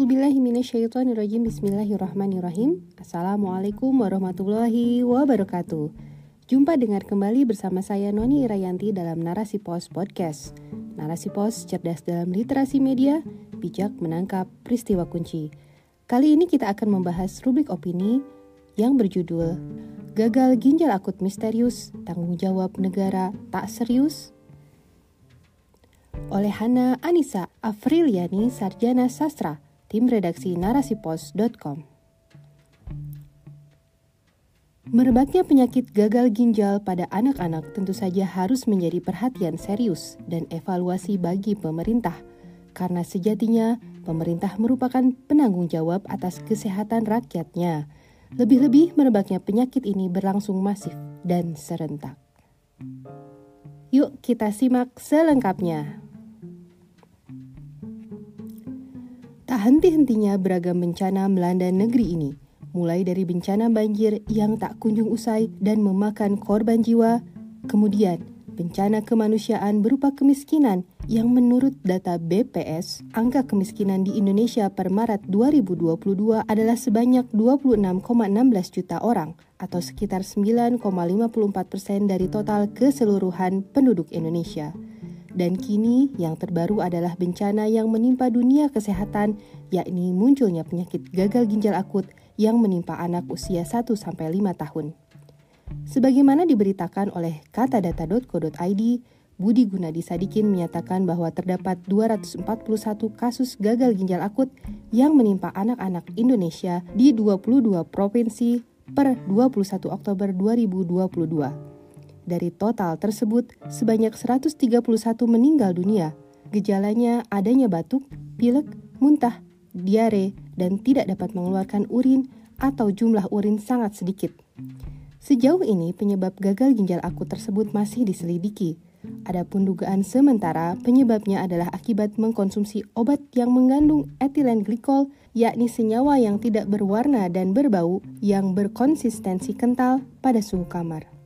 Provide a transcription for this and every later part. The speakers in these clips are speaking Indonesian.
A'udzubillahiminasyaitonirrajim Bismillahirrahmanirrahim. Assalamualaikum warahmatullahi wabarakatuh. Jumpa dengar kembali bersama saya Noni Irayanti dalam Narasi Pos Podcast. Narasi Pos cerdas dalam literasi media Bijak menangkap peristiwa kunci. Kali ini kita akan membahas rubrik opini yang berjudul Gagal ginjal akut misterius, tanggung jawab negara tak serius oleh Hana Anissa Afriliani Sarjana Sastra, tim redaksi narasipos.com. Merebaknya penyakit gagal ginjal pada anak-anak tentu saja harus menjadi perhatian serius dan evaluasi bagi pemerintah, karena sejatinya pemerintah merupakan penanggung jawab atas kesehatan rakyatnya. Lebih-lebih merebaknya penyakit ini berlangsung masif dan serentak. Yuk kita simak selengkapnya. Henti-hentinya beragam bencana melanda negeri ini, mulai dari bencana banjir yang tak kunjung usai dan memakan korban jiwa, kemudian bencana kemanusiaan berupa kemiskinan yang menurut data BPS, angka kemiskinan di Indonesia per Maret 2022 adalah sebanyak 26,16 juta orang atau sekitar 9,54 persen dari total keseluruhan penduduk Indonesia. Dan kini yang terbaru adalah bencana yang menimpa dunia kesehatan, yakni munculnya penyakit gagal ginjal akut yang menimpa anak usia 1-5 tahun. Sebagaimana diberitakan oleh katadata.co.id, Budi Gunadi Sadikin menyatakan bahwa terdapat 241 kasus gagal ginjal akut yang menimpa anak-anak Indonesia di 22 provinsi per 21 Oktober 2022. Dari total tersebut, sebanyak 131 meninggal dunia. Gejalanya adanya batuk, pilek, muntah, diare, dan tidak dapat mengeluarkan urin atau jumlah urin sangat sedikit. Sejauh ini penyebab gagal ginjal akut tersebut masih diselidiki. Adapun dugaan sementara penyebabnya adalah akibat mengkonsumsi obat yang mengandung etilen glikol, yakni senyawa yang tidak berwarna dan berbau yang berkonsistensi kental pada suhu kamar.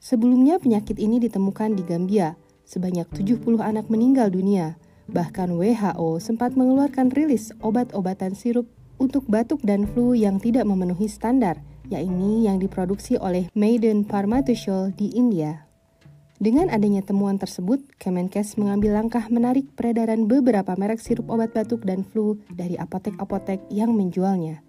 Sebelumnya penyakit ini ditemukan di Gambia, sebanyak 70 anak meninggal dunia. Bahkan WHO sempat mengeluarkan rilis obat-obatan sirup untuk batuk dan flu yang tidak memenuhi standar, yakni yang diproduksi oleh Maiden Pharmaceutical di India. Dengan adanya temuan tersebut, Kemenkes mengambil langkah menarik peredaran beberapa merek sirup obat batuk dan flu dari apotek-apotek yang menjualnya.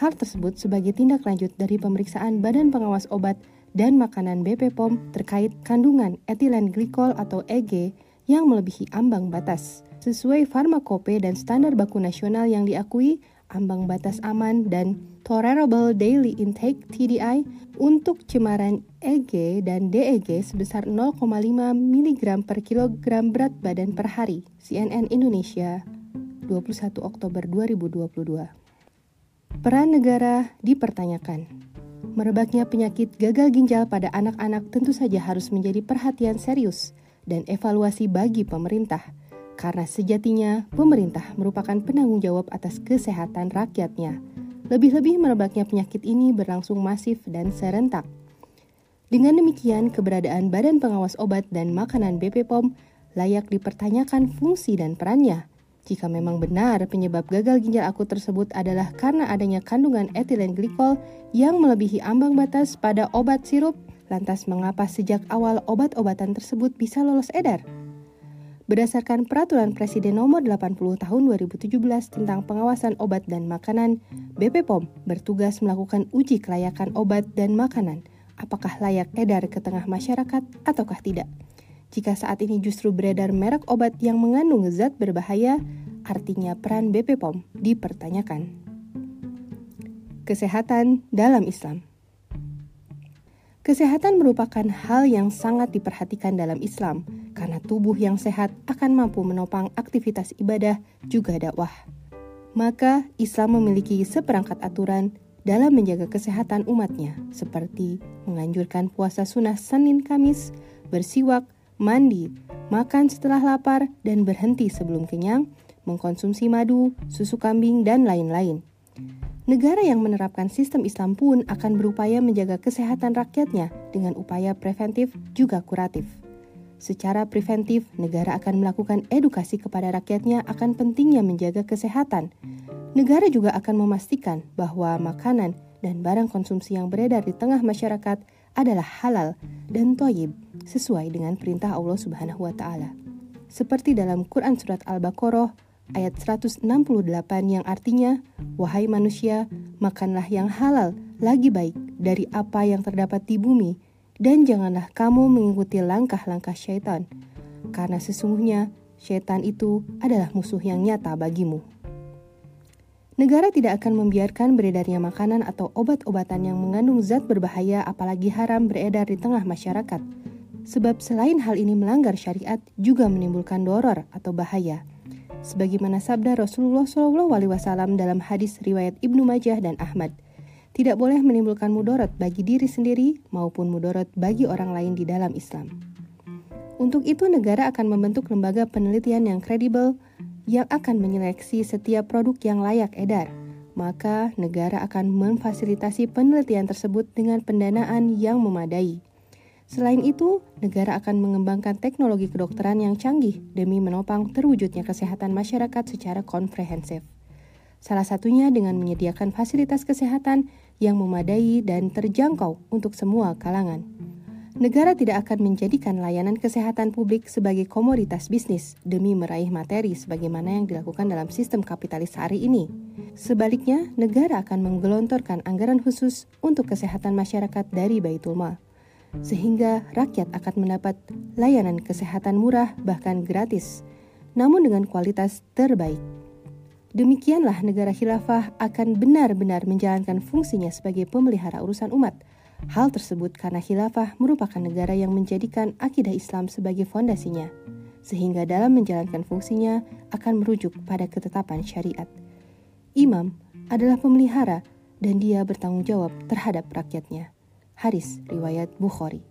Hal tersebut sebagai tindak lanjut dari pemeriksaan Badan Pengawas Obat dan makanan BP POM terkait kandungan etilen glikol atau EG yang melebihi ambang batas. Sesuai farmakope dan standar baku nasional yang diakui, ambang batas aman dan tolerable daily intake TDI untuk cemaran EG dan DEG sebesar 0,5 mg per kilogram berat badan per hari. CNN Indonesia, 21 Oktober 2022. Peran negara dipertanyakan. Merebaknya penyakit gagal ginjal pada anak-anak tentu saja harus menjadi perhatian serius dan evaluasi bagi pemerintah, karena sejatinya pemerintah merupakan penanggung jawab atas kesehatan rakyatnya. Lebih-lebih merebaknya penyakit ini berlangsung masif dan serentak. Dengan demikian, keberadaan Badan Pengawas Obat dan Makanan BP POM layak dipertanyakan fungsi dan perannya jika memang benar penyebab gagal ginjal akut tersebut adalah karena adanya kandungan etilen glikol yang melebihi ambang batas pada obat sirup, lantas mengapa sejak awal obat-obatan tersebut bisa lolos edar? Berdasarkan Peraturan Presiden Nomor 80 Tahun 2017 tentang pengawasan obat dan makanan, BP bertugas melakukan uji kelayakan obat dan makanan, apakah layak edar ke tengah masyarakat ataukah tidak. Jika saat ini justru beredar merek obat yang mengandung zat berbahaya, artinya peran BP POM dipertanyakan. Kesehatan dalam Islam Kesehatan merupakan hal yang sangat diperhatikan dalam Islam, karena tubuh yang sehat akan mampu menopang aktivitas ibadah juga dakwah. Maka, Islam memiliki seperangkat aturan dalam menjaga kesehatan umatnya, seperti menganjurkan puasa sunnah Senin Kamis, bersiwak, mandi, makan setelah lapar dan berhenti sebelum kenyang, mengkonsumsi madu, susu kambing, dan lain-lain. Negara yang menerapkan sistem Islam pun akan berupaya menjaga kesehatan rakyatnya dengan upaya preventif juga kuratif. Secara preventif, negara akan melakukan edukasi kepada rakyatnya akan pentingnya menjaga kesehatan. Negara juga akan memastikan bahwa makanan dan barang konsumsi yang beredar di tengah masyarakat adalah halal dan toyib sesuai dengan perintah Allah Subhanahu wa taala. Seperti dalam Quran surat Al-Baqarah ayat 168 yang artinya, "Wahai manusia, makanlah yang halal lagi baik dari apa yang terdapat di bumi, dan janganlah kamu mengikuti langkah-langkah syaitan, karena sesungguhnya syaitan itu adalah musuh yang nyata bagimu." Negara tidak akan membiarkan beredarnya makanan atau obat-obatan yang mengandung zat berbahaya apalagi haram beredar di tengah masyarakat. Sebab selain hal ini melanggar syariat juga menimbulkan doror atau bahaya sebagaimana sabda Rasulullah SAW dalam hadis riwayat Ibnu Majah dan Ahmad. Tidak boleh menimbulkan mudorot bagi diri sendiri maupun mudorot bagi orang lain di dalam Islam. Untuk itu, negara akan membentuk lembaga penelitian yang kredibel yang akan menyeleksi setiap produk yang layak edar. Maka, negara akan memfasilitasi penelitian tersebut dengan pendanaan yang memadai. Selain itu, negara akan mengembangkan teknologi kedokteran yang canggih demi menopang terwujudnya kesehatan masyarakat secara komprehensif. Salah satunya dengan menyediakan fasilitas kesehatan yang memadai dan terjangkau untuk semua kalangan. Negara tidak akan menjadikan layanan kesehatan publik sebagai komoditas bisnis demi meraih materi sebagaimana yang dilakukan dalam sistem kapitalis hari ini. Sebaliknya, negara akan menggelontorkan anggaran khusus untuk kesehatan masyarakat dari Baitul Mal sehingga rakyat akan mendapat layanan kesehatan murah bahkan gratis, namun dengan kualitas terbaik. Demikianlah negara khilafah akan benar-benar menjalankan fungsinya sebagai pemelihara urusan umat. Hal tersebut karena khilafah merupakan negara yang menjadikan akidah Islam sebagai fondasinya, sehingga dalam menjalankan fungsinya akan merujuk pada ketetapan syariat. Imam adalah pemelihara dan dia bertanggung jawab terhadap rakyatnya. Haris, riwayat Bukhari.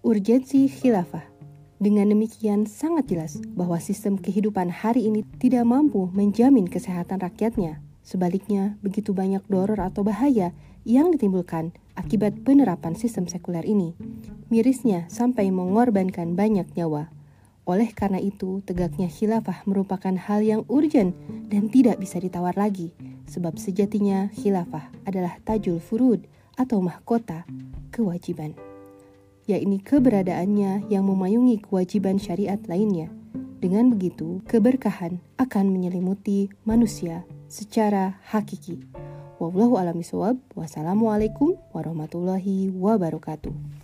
Urgensi khilafah. Dengan demikian sangat jelas bahwa sistem kehidupan hari ini tidak mampu menjamin kesehatan rakyatnya. Sebaliknya, begitu banyak doror atau bahaya yang ditimbulkan akibat penerapan sistem sekuler ini. Mirisnya sampai mengorbankan banyak nyawa. Oleh karena itu, tegaknya khilafah merupakan hal yang urgent dan tidak bisa ditawar lagi, sebab sejatinya khilafah adalah tajul furud atau mahkota kewajiban, yakni keberadaannya yang memayungi kewajiban syariat lainnya. Dengan begitu, keberkahan akan menyelimuti manusia secara hakiki. Wallahu a'lam Wassalamualaikum warahmatullahi wabarakatuh.